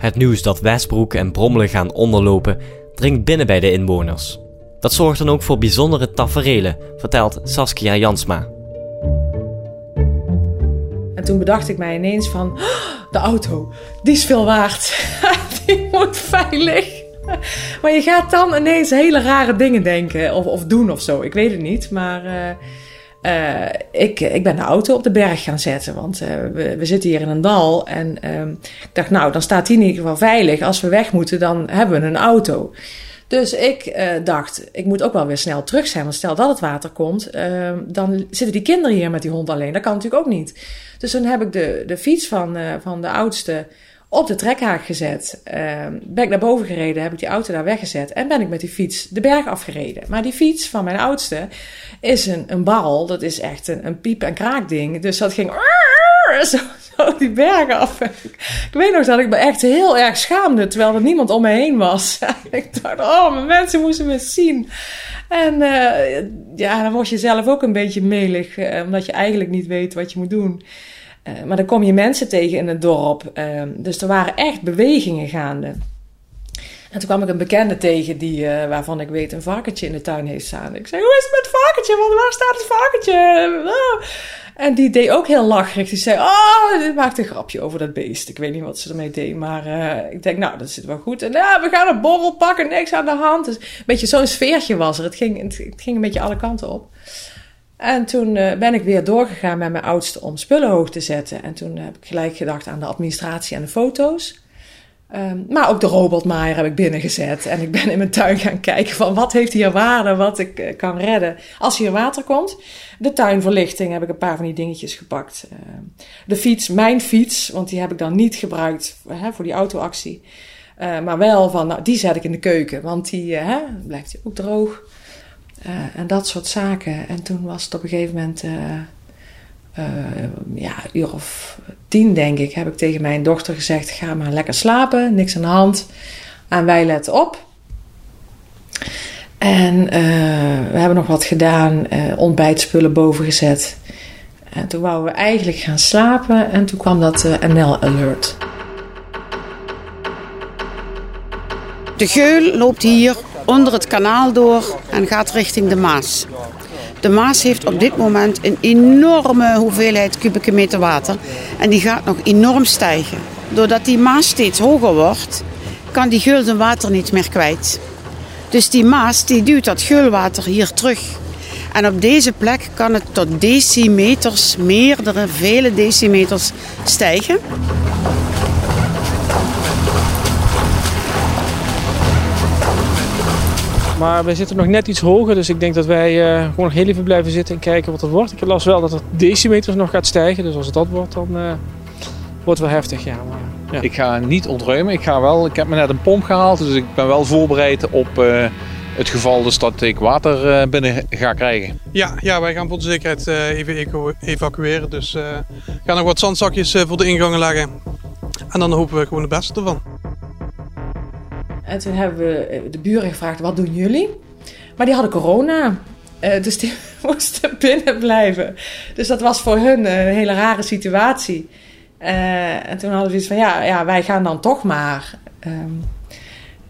Het nieuws dat Westbroek en Brommelen gaan onderlopen dringt binnen bij de inwoners. Dat zorgt dan ook voor bijzondere taferelen, vertelt Saskia Jansma. En toen bedacht ik mij ineens van, "Oh, de auto, die is veel waard. die moet veilig. Maar je gaat dan ineens hele rare dingen denken of, of doen of zo. Ik weet het niet, maar eh, eh, ik, ik ben de auto op de berg gaan zetten. Want eh, we, zitten hier in een dal. En ehm, ik dacht, nou, dan staat die in ieder geval veilig. Als we weg moeten, dan hebben we een auto. Dus ik eh, dacht, ik moet ook wel weer snel terug zijn. Want stel dat het water komt, ehm, dan zitten die kinderen hier met die hond alleen. Dat kan natuurlijk ook niet. Dus toen heb ik de, de fiets van, van de oudste op de trekhaak gezet. Ehm, ben ik naar boven gereden, heb ik die auto daar weggezet. En ben ik met die fiets de berg afgereden. Maar die fiets van mijn oudste is een, een barrel. Dat is echt een, een piep- en kraakding. Dus dat ging zo, zo die bergen af. Ik weet nog dat ik me echt heel erg schaamde, terwijl er niemand om me heen was. ik dacht, oh, mijn mensen moesten me zien. En eh, ja, dan word je zelf ook een beetje melig, eh, omdat je eigenlijk niet weet wat je moet doen. Eh, maar dan kom je mensen tegen in het dorp. eh, dus er waren echt bewegingen gaande. En toen kwam ik een bekende tegen die, eh, waarvan ik weet een varkentje in de tuin heeft staan. Ik zei, hoe is het met het varkentje? Waar staat het varkentje? Ah. En die deed ook heel lacherig. Die zei, oh, dit maakt een grapje over dat beest. Ik weet niet wat ze ermee deed, maar eh, ik denk, nou, dat zit wel goed. En ja, we gaan een borrel pakken, niks aan de hand. Dus een beetje zo'n sfeertje was er. Het ging, het ging een beetje alle kanten op. En toen eh, ben ik weer doorgegaan met mijn oudste om spullen hoog te zetten. En toen heb ik gelijk gedacht aan de administratie en de foto's. Ehm, maar ook de robotmaaier heb ik binnengezet. En ik ben in mijn tuin gaan kijken van wat heeft hier waarde, wat ik eh, kan redden. Als hier water komt. De tuinverlichting heb ik een paar van die dingetjes gepakt. Ehm, de fiets, mijn fiets, want die heb ik dan niet gebruikt hè, voor die autoactie. Eh, maar wel van, nou, die zet ik in de keuken, want die hè, blijft ook droog. Eh, en dat soort zaken. En toen was het op een gegeven moment, eh, eh, ja, een uur of tien denk ik, heb ik tegen mijn dochter gezegd: ga maar lekker slapen, niks aan de hand. En wij letten op. En we hebben nog wat gedaan, ontbijtspullen boven gezet. En toen wouden we eigenlijk gaan slapen en toen kwam dat eh, NL-alert. De geul loopt hier onder het kanaal door en gaat richting de Maas. De Maas heeft op dit moment een enorme hoeveelheid kubieke meter water en die gaat nog enorm stijgen. Doordat die Maas steeds hoger wordt, kan die geul zijn water niet meer kwijt. Dus die Maas die duwt dat geulwater hier terug. En op deze plek kan het tot decimeters, meerdere, vele decimeters stijgen. Maar wij zitten nog net iets hoger, dus ik denk dat wij eh, gewoon nog heel even blijven zitten en kijken wat het wordt. Ik las wel dat het decimeters nog gaat stijgen, dus als het dat wordt, dan eh, wordt het wel heftig. Ja, maar, ja. Ik ga niet ontruimen. Ik, ga wel, ik heb me net een pomp gehaald, dus ik ben wel voorbereid op eh, het geval dus dat ik water eh, binnen ga krijgen. Ja, ja, wij gaan voor de zekerheid eh, even evacueren. Dus eh gaan nog wat zandzakjes voor de ingangen leggen. En dan hopen we gewoon het beste ervan. En toen hebben we eh, de buren gevraagd, wat doen jullie? Maar die hadden corona. Eh, dus die moesten binnen blijven. Dus dat was voor hun een hele rare situatie. Eh, en toen hadden we iets van, ja, ja, wij gaan dan toch maar. Ehm,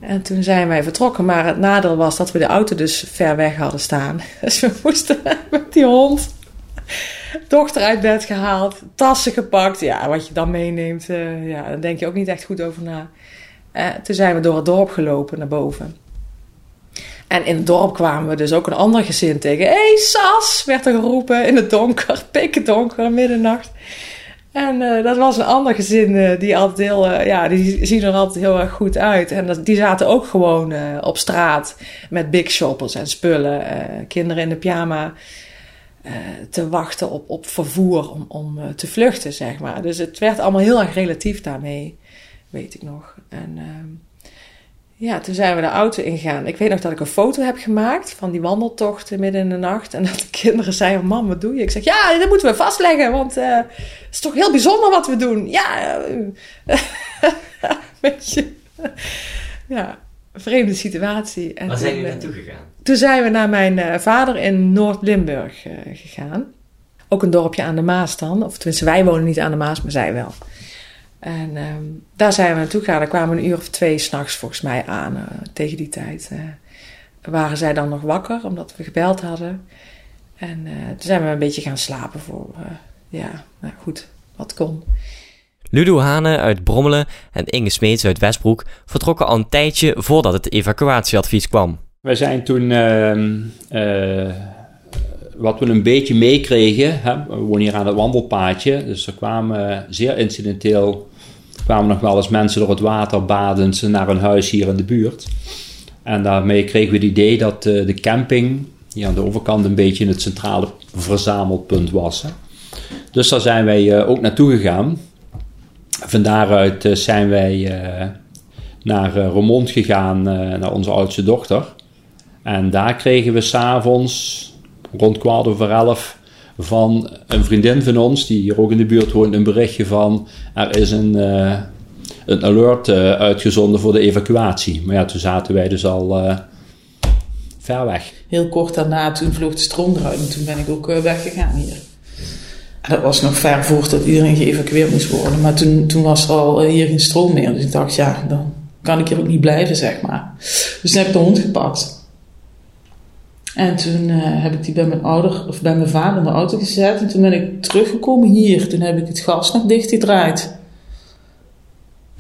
en toen zijn wij vertrokken. Maar het nadeel was dat we de auto dus ver weg hadden staan. Dus we moesten met die hond dochter uit bed gehaald, tassen gepakt. Ja, wat je dan meeneemt, ja, daar denk je ook niet echt goed over na. Eh, toen zijn we door het dorp gelopen naar boven. En in het dorp kwamen we dus ook een ander gezin tegen. Hé, hey, Sas, werd er geroepen in het donker, pikken donker, middernacht. En eh, dat was een ander gezin eh, die altijd heel, eh, ja, die zien er altijd heel erg goed uit. En die zaten ook gewoon op straat met big shoppers en spullen. kinderen in de pyjama te wachten op, op vervoer om, om te vluchten, zeg maar. Dus het werd allemaal heel erg relatief daarmee, weet ik nog. En ehm, ja, toen zijn we de auto ingegaan. Ik weet nog dat ik een foto heb gemaakt van die wandeltocht midden in de nacht. En dat de kinderen zeiden, mam, wat doe je? Ik zeg, ja, dat moeten we vastleggen, want eh, het is toch heel bijzonder wat we doen. Ja, eh, weet je. Ja, vreemde situatie. En Waar zijn jullie eh, naartoe gegaan? toen zijn we naar mijn vader in Noord-Limburg gegaan. Ook een dorpje aan de Maas dan. Of tenminste, wij wonen niet aan de Maas, maar zij wel. En ehm, daar zijn we naartoe gegaan. Daar kwamen we een uur of twee s'nachts volgens mij aan eh, tegen die tijd. Eh, waren zij dan nog wakker omdat we gebeld hadden. En eh, toen zijn we een beetje gaan slapen voor, ja, nou goed, wat kon. Ludo Hane uit Brommelen en Inge Smeets uit Westbroek vertrokken al een tijdje voordat het evacuatieadvies kwam. Wij zijn toen, ehm, wat we een beetje meekregen, we wonen hier aan het wandelpaadje, dus er kwamen zeer incidenteel kwamen nog wel eens mensen door het water badend naar een huis hier in de buurt. En daarmee kregen we het idee dat uh, de camping hier aan de overkant een beetje het centrale verzamelpunt was. Hè. Dus daar zijn wij uh, ook naartoe gegaan. Van daaruit uh, zijn wij naar Remond gegaan, naar onze oudste dochter. En daar kregen we s'avonds rond kwart over elf van een vriendin van ons, die hier ook in de buurt woont, een berichtje van er is een, uh, een alert uh, uitgezonden voor de evacuatie. Maar ja, toen zaten wij dus al uh, ver weg. Heel kort daarna, toen vloog de stroom eruit en toen ben ik ook weggegaan hier. En dat was nog ver voordat iedereen geëvacueerd moest worden. Maar toen, toen was er al hier geen stroom meer. Dus ik dacht, ja, dan kan ik hier ook niet blijven, zeg maar. Dus toen heb ik de hond gepakt. En toen uh, heb ik die bij mijn ouder, of bij mijn vader in de auto gezet. En toen ben ik teruggekomen hier. Toen heb ik het gas nog dichtgedraaid.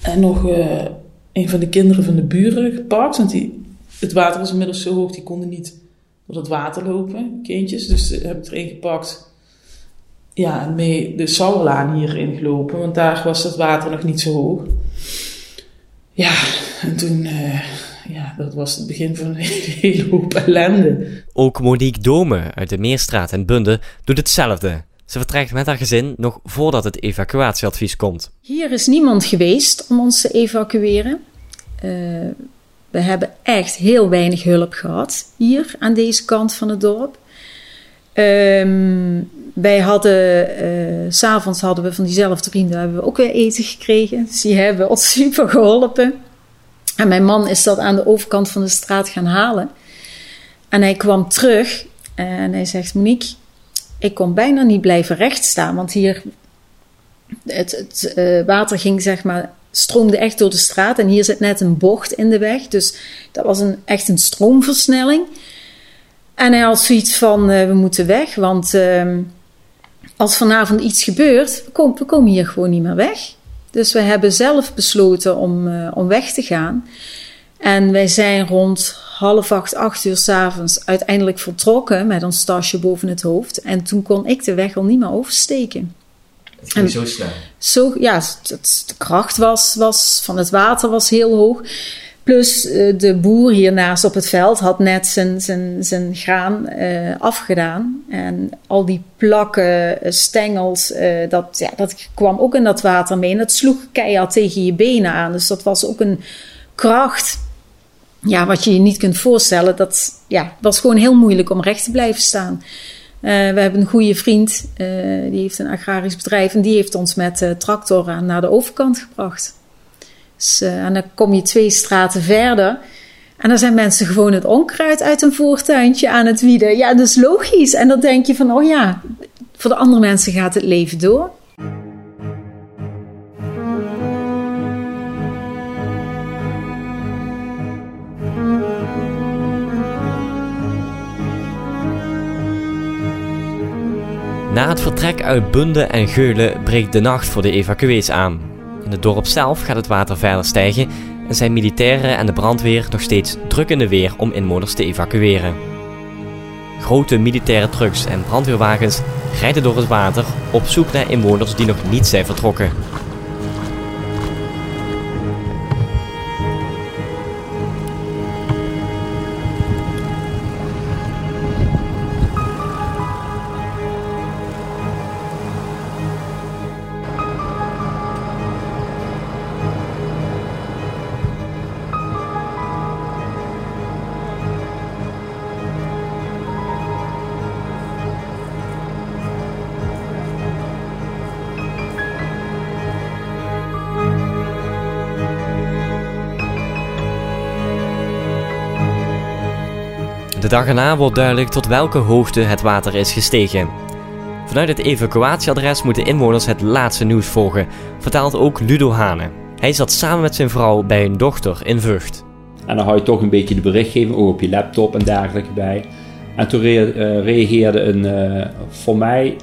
En nog uh, een van de kinderen van de buren gepakt. Want die, het water was inmiddels zo hoog, die konden niet door het water lopen, kindjes. Dus uh, heb ik er een gepakt. Ja, en mee de Sauerlaan hierin gelopen. Want daar was het water nog niet zo hoog. Ja, en toen ja, dat was het begin van een hele hoop ellende. Ook Monique Dome uit de Meerstraat en Bunde doet hetzelfde. Ze vertrekt met haar gezin nog voordat het evacuatieadvies komt. Hier is niemand geweest om ons te evacueren. Uh, we hebben echt heel weinig hulp gehad hier aan deze kant van het dorp. Um, wij hadden, uh, s'avonds hadden we van diezelfde vrienden hebben we ook weer eten gekregen. Dus die hebben ons super geholpen. En mijn man is dat aan de overkant van de straat gaan halen. En hij kwam terug en hij zegt: Monique, ik kon bijna niet blijven rechtstaan, want hier het, het uh, water ging zeg maar stroomde echt door de straat en hier zit net een bocht in de weg, dus dat was een, echt een stroomversnelling. En hij had zoiets van: uh, we moeten weg, want uh, als vanavond iets gebeurt, we komen hier gewoon niet meer weg. Dus we hebben zelf besloten om, uh, om weg te gaan. En wij zijn rond half acht, acht uur s'avonds uiteindelijk vertrokken met ons tasje boven het hoofd. En toen kon ik de weg al niet meer oversteken. Het ging en zo snel? Zo, ja, de kracht was, was, van het water was heel hoog. Plus uh, de boer hiernaast op het veld had net zijn, zijn, zijn graan uh, afgedaan. En al die plakken, uh, stengels, dat, ja, dat kwam ook in dat water mee. En dat sloeg keihard tegen je benen aan. Dus dat was ook een kracht ja, wat je je niet kunt voorstellen. Dat ja, was gewoon heel moeilijk om recht te blijven staan. we hebben een goede vriend, die heeft een agrarisch bedrijf. En die heeft ons met tractor naar de overkant gebracht. Dus, uh, en dan kom je twee straten verder. En dan zijn mensen gewoon het onkruid uit een voortuintje aan het wieden. Ja, dat is logisch. En dan denk je van, oh ja, voor de andere mensen gaat het leven door. Na het vertrek uit Bunde en Geulen breekt de nacht voor de evacuees aan. In het dorp zelf gaat het water verder stijgen en zijn militairen en de brandweer nog steeds druk in de weer om inwoners te evacueren. Grote militaire trucks en brandweerwagens rijden door het water op zoek naar inwoners die nog niet zijn vertrokken. Dag erna wordt duidelijk tot welke hoogte het water is gestegen. Vanuit het evacuatieadres moeten inwoners het laatste nieuws volgen, vertelt ook Ludo Hane. Hij zat samen met zijn vrouw bij hun dochter in Vught. En dan hou je toch een beetje de berichtgeving ook op je laptop en dergelijke bij. En toen re uh, reageerde een uh, voor mij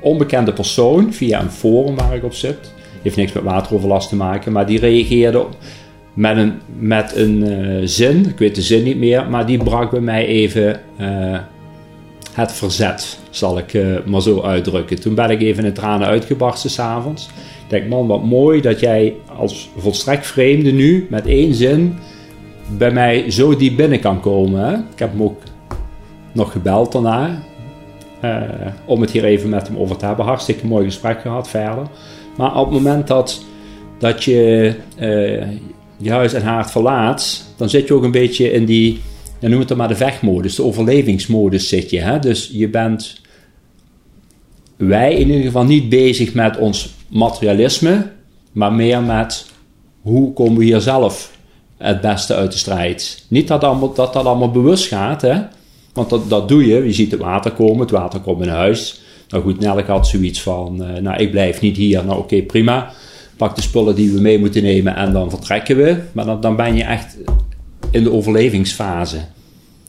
onbekende persoon via een forum waar ik op zit. Heeft niks met wateroverlast te maken, maar die reageerde met een, met een uh, zin, ik weet de zin niet meer, maar die brak bij mij even het verzet, zal ik maar zo uitdrukken. Toen ben ik even in tranen uitgebarsten s'avonds. Ik denk, man, wat mooi dat jij als volstrekt vreemde nu met één zin bij mij zo diep binnen kan komen. Ik heb hem ook nog gebeld daarna. Om het hier even met hem over te hebben. Hartstikke mooi gesprek gehad verder. Maar op het moment dat, dat je je huis en haard verlaat, dan zit je ook een beetje in die, ja, noem het dan maar de vechtmodus, de overlevingsmodus zit je. Hè? Dus je bent, wij in ieder geval niet bezig met ons materialisme, maar meer met hoe komen we hier zelf het beste uit de strijd. Niet dat, allemaal, dat dat allemaal bewust gaat, hè? want dat, dat doe je. Je ziet het water komen, het water komt in huis. Nou goed, Nelk had zoiets van, uh, nou ik blijf niet hier, nou oké prima. Pak de spullen die we mee moeten nemen en dan vertrekken we. Maar dan, dan ben je echt in de overlevingsfase.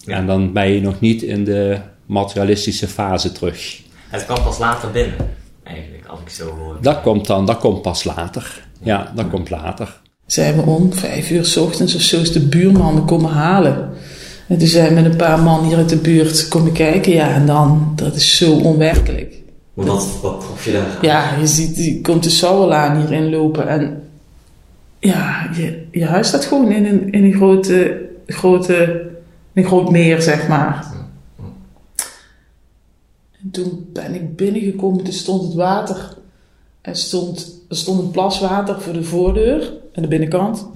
Ja. En dan ben je nog niet in de materialistische fase terug. Het kwam pas later binnen, eigenlijk, als ik zo hoor. Dat komt dan, dat komt pas later. Ja, dat komt later zijn we om vijf uur s ochtends of zo is de buurman komen halen. En toen zijn we met een paar man hier uit de buurt komen kijken. Ja, en dan, dat is zo onwerkelijk. Wat, wat je daar? Ja, je ziet, je komt de Sauerlaan hierin lopen en ja, je, je huis staat gewoon in een, in een grote, grote, een groot meer, zeg maar. En toen ben ik binnengekomen, toen stond het water. Er stond, er stond een plas water voor de voordeur aan de binnenkant.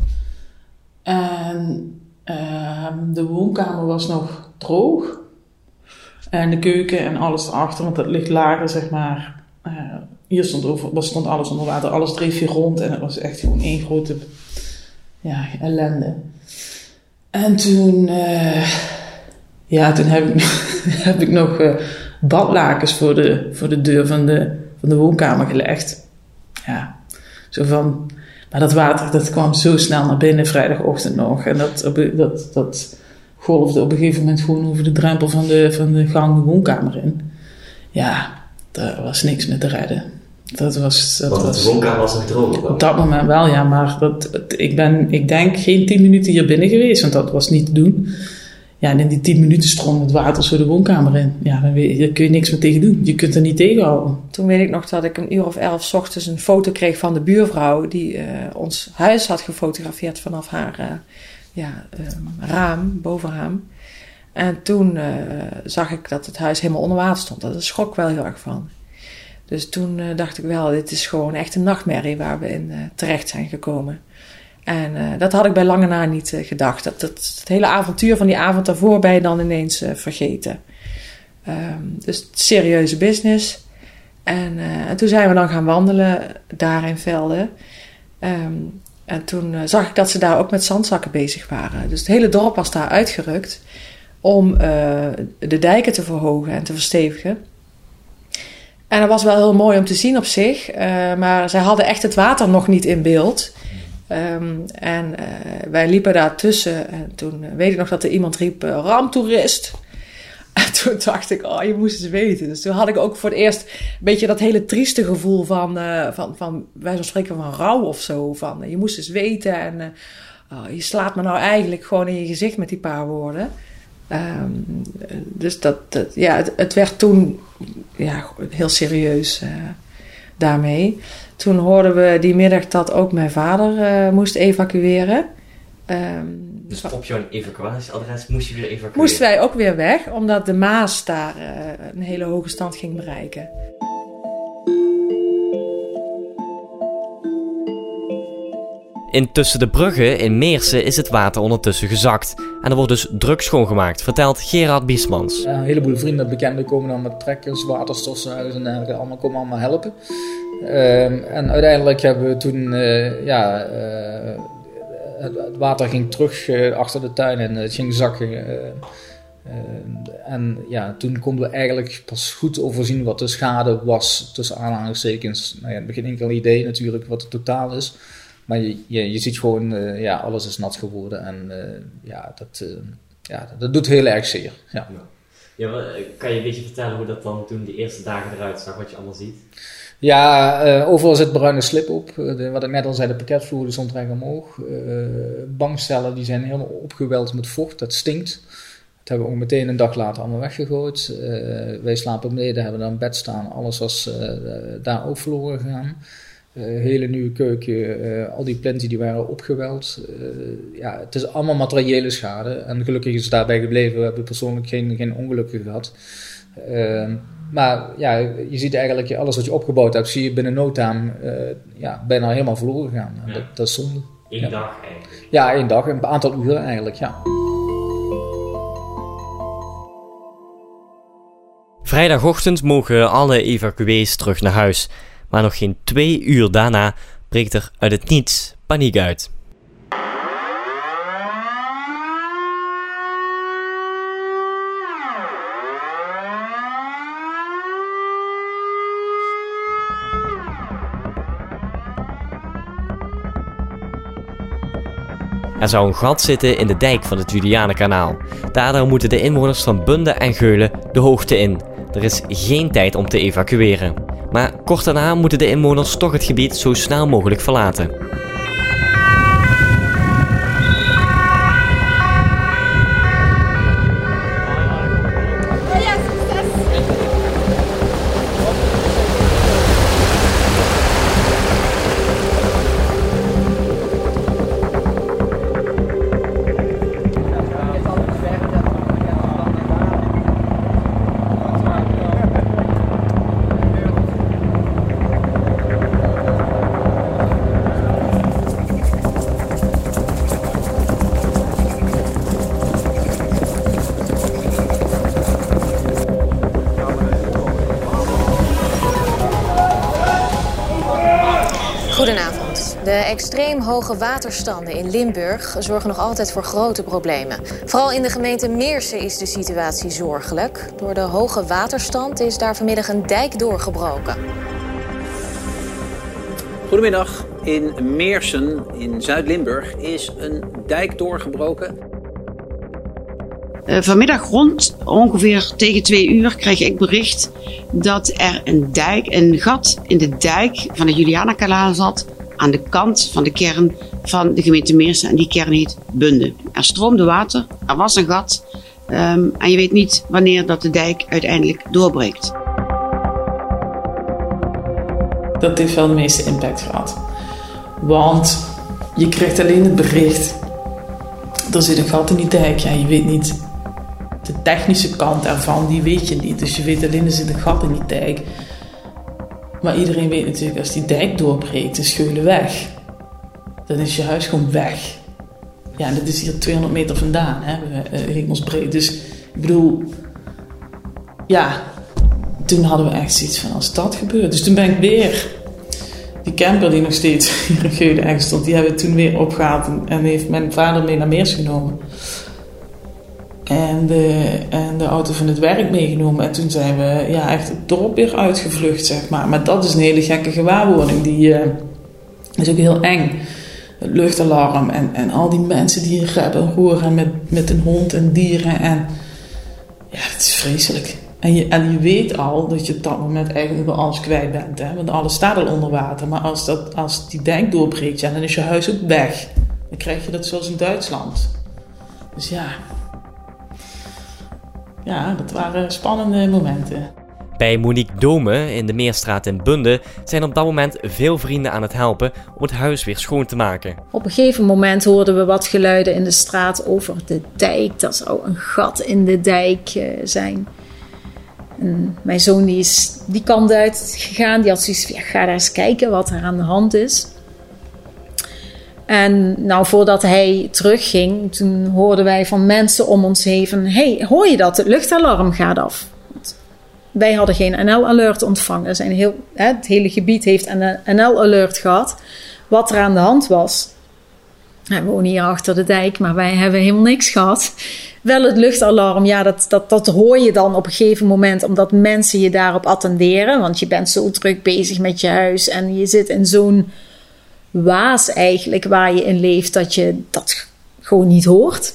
En uh, de woonkamer was nog droog. En de keuken en alles erachter, want het ligt lager, zeg maar. Uh, hier stond, over, stond alles onder water, alles dreef hier rond en het was echt gewoon één grote ja, ellende. En toen, uh, ja, toen heb ik, heb ik nog uh, badlakens voor de, voor de deur van de, van de woonkamer gelegd. Ja, zo van, maar dat water dat kwam zo snel naar binnen vrijdagochtend nog. En dat, dat, dat golfde op een gegeven moment gewoon over de drempel van de, van de gang de woonkamer in. Ja, daar was niks meer te redden. Dat was, dat Want de woonkamer was nog droog? Op dat moment wel, ja. Maar dat, ik ben, ik denk, geen tien minuten hier binnen geweest. Want dat was niet te doen. Ja, en in die tien minuten stroomde het water zo de woonkamer in. Ja, dan weet, daar kun je niks meer tegen doen. Je kunt er niet tegenhouden. Toen weet ik nog dat ik een uur of elf ochtends een foto kreeg van de buurvrouw... die uh, ons huis had gefotografeerd vanaf haar uh, ja, um, raam, bovenraam. En toen uh, zag ik dat het huis helemaal onder water stond. Daar schrok ik wel heel erg van. Dus toen dacht ik wel, dit is gewoon echt een nachtmerrie waar we in terecht zijn gekomen. En dat had ik bij lange na niet gedacht. Dat, dat, het hele avontuur van die avond daarvoor ben je dan ineens vergeten. Um, dus serieuze business. En, en, toen zijn we dan gaan wandelen daar in Velden. Um, en toen zag ik dat ze daar ook met zandzakken bezig waren. Dus het hele dorp was daar uitgerukt om de dijken te verhogen en te verstevigen. En dat was wel heel mooi om te zien op zich. maar zij hadden echt het water nog niet in beeld. Um, en wij liepen daar tussen en toen weet ik nog dat er iemand riep, raamtoerist. En toen dacht ik, oh, je moest eens weten. Dus toen had ik ook voor het eerst een beetje dat hele trieste gevoel van, van, van wij zo spreken van rouw of zo. Van, je moest eens weten en oh, je slaat me nou eigenlijk gewoon in je gezicht met die paar woorden. Um, dus dat, dat ja, het, het, werd toen ja, heel serieus daarmee. Toen hoorden we die middag dat ook mijn vader moest evacueren. Um, dus op jouw evacuatieadres moest je weer evacueren? Moesten wij ook weer weg, omdat de Maas daar uh, een hele hoge stand ging bereiken. Intussen de bruggen in Meersen is het water ondertussen gezakt. En er wordt dus druk schoongemaakt, vertelt Gerard Biesmans. Ja, een heleboel vrienden, bekenden komen dan met trekkers, waterstofzuigers en dergelijke. Allemaal komen allemaal helpen. Um, en uiteindelijk hebben we toen, uh, ja, uh, het, het, water ging terug uh, achter de tuin en het ging zakken. en ja, toen konden we eigenlijk pas goed overzien wat de schade was, tussen aanhalingstekens. Nou ja, het begin enkel idee natuurlijk wat het totaal is. Maar je, je, ziet gewoon, ja, alles is nat geworden. En ja, dat, ja, dat doet heel erg zeer. Ja. Ja, kan je een beetje vertellen hoe dat dan toen die eerste dagen eruit zag, wat je allemaal ziet? Ja, uh, overal zit bruine slip op. De, wat ik net al zei, de pakketvloer stond recht omhoog. Uh, bankstellen die zijn helemaal opgeweld met vocht, dat stinkt. Dat hebben we ook meteen een dag later allemaal weggegooid. Wij slapen beneden, hebben dan bed staan. Alles was daar ook verloren gegaan. hele nieuwe keuken, al die plinten die waren opgeweld. ja, het is allemaal materiële schade. En gelukkig is het daarbij gebleven. We hebben persoonlijk geen, geen ongelukken gehad. Maar ja, je ziet eigenlijk alles wat je opgebouwd hebt, zie je binnen no time uh, ja, bijna helemaal verloren gaan. Ja. Dat, dat, is zonde. Eén ja. dag eigenlijk? Ja, één dag, een aantal uren eigenlijk, ja. Vrijdagochtend mogen alle evacuees terug naar huis. Maar nog geen twee uur daarna breekt er uit het niets paniek uit. Er zou een gat zitten in de dijk van het Julianenkanaal. Daardoor moeten de inwoners van Bunde en Geulen de hoogte in. Er is geen tijd om te evacueren. Maar kort daarna moeten de inwoners toch het gebied zo snel mogelijk verlaten. De extreem hoge waterstanden in Limburg zorgen nog altijd voor grote problemen. Vooral in de gemeente Meersen is de situatie zorgelijk. Door de hoge waterstand is daar vanmiddag een dijk doorgebroken. Goedemiddag. In Meersen in Zuid-Limburg is een dijk doorgebroken. Uh, vanmiddag rond ongeveer tegen twee uur kreeg ik bericht dat er een dijk, een gat in de dijk van het Julianakanaal zat aan de kant van de kern van de gemeente Meersen en die kern heet Bunde. Er stroomde water, er was een gat um, en je weet niet wanneer dat de dijk uiteindelijk doorbreekt. Dat heeft wel de meeste impact gehad. Want je krijgt alleen het bericht, er zit een gat in die dijk, ja je weet niet de technische kant ervan, die weet je niet. Dus je weet alleen, er zit een gat in die dijk. Maar iedereen weet natuurlijk, als die dijk doorbreekt, is Scheulen weg. Dan is je huis gewoon weg. Ja, en dat is hier 200 meter vandaan, hè, hemelsbreed. Dus ik bedoel, ja, toen hadden we echt zoiets van, als dat gebeurt. Dus toen ben ik weer, die camper die nog steeds hier in Geulen stond, die hebben we toen weer opgehaald en heeft mijn vader mee naar Meers genomen en de, en de auto van het werk meegenomen. En toen zijn we ja, echt het dorp weer uitgevlucht, zeg maar. Maar dat is een hele gekke gewaarwording. Die uh, is ook heel eng. Het luchtalarm en, en al die mensen die hebben horen met, met een hond en dieren. En ja, het is vreselijk. En je, en je weet al dat je op dat moment eigenlijk wel alles kwijt bent. Hè? Want alles staat al onder water. Maar als, dat, als die dijk doorbreekt, ja, dan is je huis ook weg. Dan krijg je dat zoals in Duitsland. Dus ja, ja, dat waren spannende momenten. Bij Monique Dome in de Meerstraat in Bunde zijn op dat moment veel vrienden aan het helpen om het huis weer schoon te maken. Op een gegeven moment hoorden we wat geluiden in de straat over de dijk. Er zou een gat in de dijk uh, zijn. En mijn zoon die is die kant uit gegaan. Die had zoiets van, ja, ga daar eens kijken wat er aan de hand is. En nou, voordat hij terugging, toen hoorden wij van mensen om ons heen van... hey, hoor je dat? Het luchtalarm gaat af. Want wij hadden geen NL-alert ontvangen. Zijn heel, hè, het hele gebied heeft een NL-alert gehad. Wat er aan de hand was. We wonen hier achter de dijk, maar wij hebben helemaal niks gehad. Wel het luchtalarm, ja, dat, dat, dat hoor je dan op een gegeven moment, omdat mensen je daarop attenderen. Want je bent zo druk bezig met je huis en je zit in zo'n waas eigenlijk waar je in leeft, dat je dat gewoon niet hoort.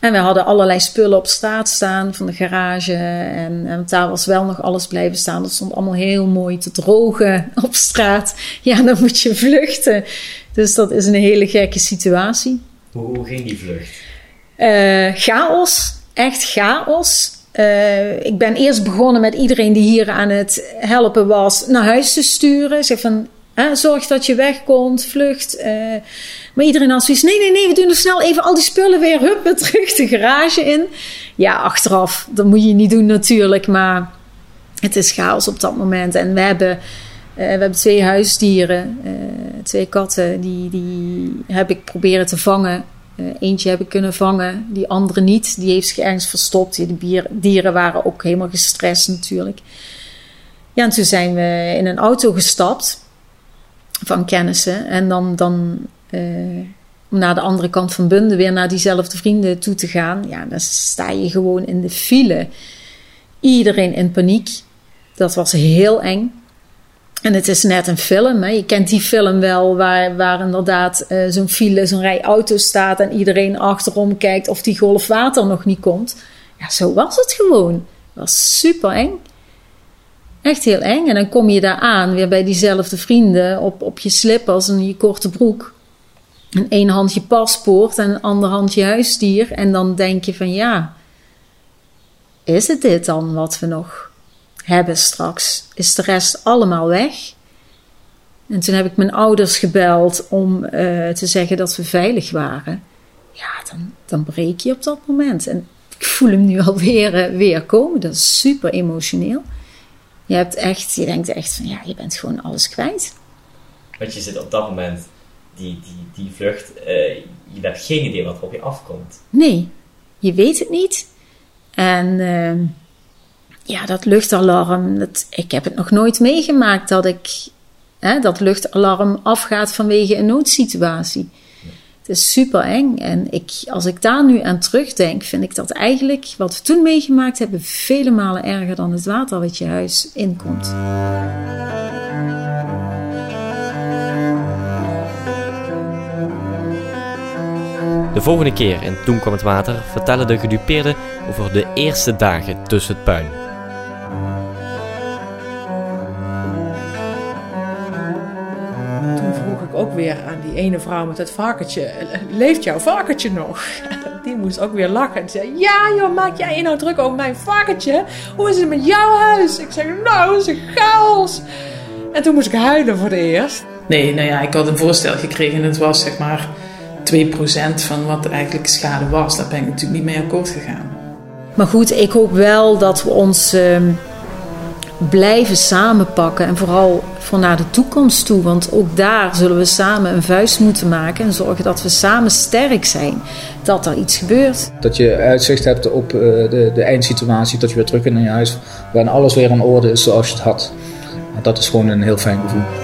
En we hadden allerlei spullen op straat staan van de garage. En, en daar was wel nog alles blijven staan. Dat stond allemaal heel mooi te drogen op straat. Ja, dan moet je vluchten. Dus dat is een hele gekke situatie. Hoe, ging die vlucht? Uh, chaos. Echt chaos. Uh, ik ben eerst begonnen met iedereen die hier aan het helpen was naar huis te sturen. Zeg van, zorg dat je wegkomt, vlucht. Uh, maar iedereen had zoiets, nee, nee, nee, we doen er snel even al die spullen weer, hup, terug de garage in. Ja, achteraf, dat moet je niet doen natuurlijk, maar het is chaos op dat moment. En we hebben, uh, we hebben twee huisdieren, uh, twee katten, die, die heb ik proberen te vangen. Eentje heb ik kunnen vangen, die andere niet. Die heeft zich ergens verstopt. Bier, dieren waren ook helemaal gestrest natuurlijk. Ja, en toen zijn we in een auto gestapt van kennissen. En dan, dan om naar de andere kant van Bunde weer naar diezelfde vrienden toe te gaan. Ja, dan sta je gewoon in de file. Iedereen in paniek. Dat was heel eng. En het is net een film. Hè. Je kent die film wel, waar, waar inderdaad uh, zo'n file, zo'n rij auto's staat en iedereen achterom kijkt of die golf water nog niet komt. Ja, zo was het gewoon. Het was super eng. Echt heel eng. En dan kom je daar aan, weer bij diezelfde vrienden, op, op je slippers en je korte broek. En één hand je paspoort en een andere hand je huisdier. En dan denk je van ja, is het dit dan wat we nog hebben straks? Is de rest allemaal weg? En toen heb ik mijn ouders gebeld om uh, te zeggen dat we veilig waren. Ja, dan, dan breek je op dat moment. En ik voel hem nu alweer uh, weer komen. Dat is super emotioneel. Je, hebt echt, je denkt echt van ja, je bent gewoon alles kwijt. Want je zit op dat moment die, die, die vlucht, uh, je hebt geen idee wat er op je afkomt. Nee, je weet het niet. En uh, ja, dat luchtalarm, dat, ik heb het nog nooit meegemaakt dat ik hè, dat luchtalarm afgaat vanwege een noodsituatie. Het is super eng. En ik, als ik daar nu aan terugdenk, vind ik dat eigenlijk wat we toen meegemaakt hebben, vele malen erger dan het water wat je huis inkomt. De volgende keer in Toen kwam het water vertellen de gedupeerden over de eerste dagen tussen het puin. Weer aan die ene vrouw met het varkentje: Leeft jouw varkentje nog? Die moest ook weer lachen en zei: Ja, joh, maak jij je nou druk over mijn varkentje? Hoe is het met jouw huis? Ik zeg: Nou, het is een chaos. En toen moest ik huilen voor de eerst. Nee, nou ja, ik had een voorstel gekregen en het was zeg maar 2% van wat eigenlijk schade was. Daar ben ik natuurlijk niet mee akkoord gegaan. Maar goed, ik hoop wel dat we ons uh, blijven samenpakken. En vooral voor naar de toekomst toe. Want ook daar zullen we samen een vuist moeten maken. En zorgen dat we samen sterk zijn. Dat er iets gebeurt. Dat je uitzicht hebt op uh, de, de eindsituatie. Dat je weer terug in je huis. Waarin alles weer in orde is zoals je het had. Dat is gewoon een heel fijn gevoel.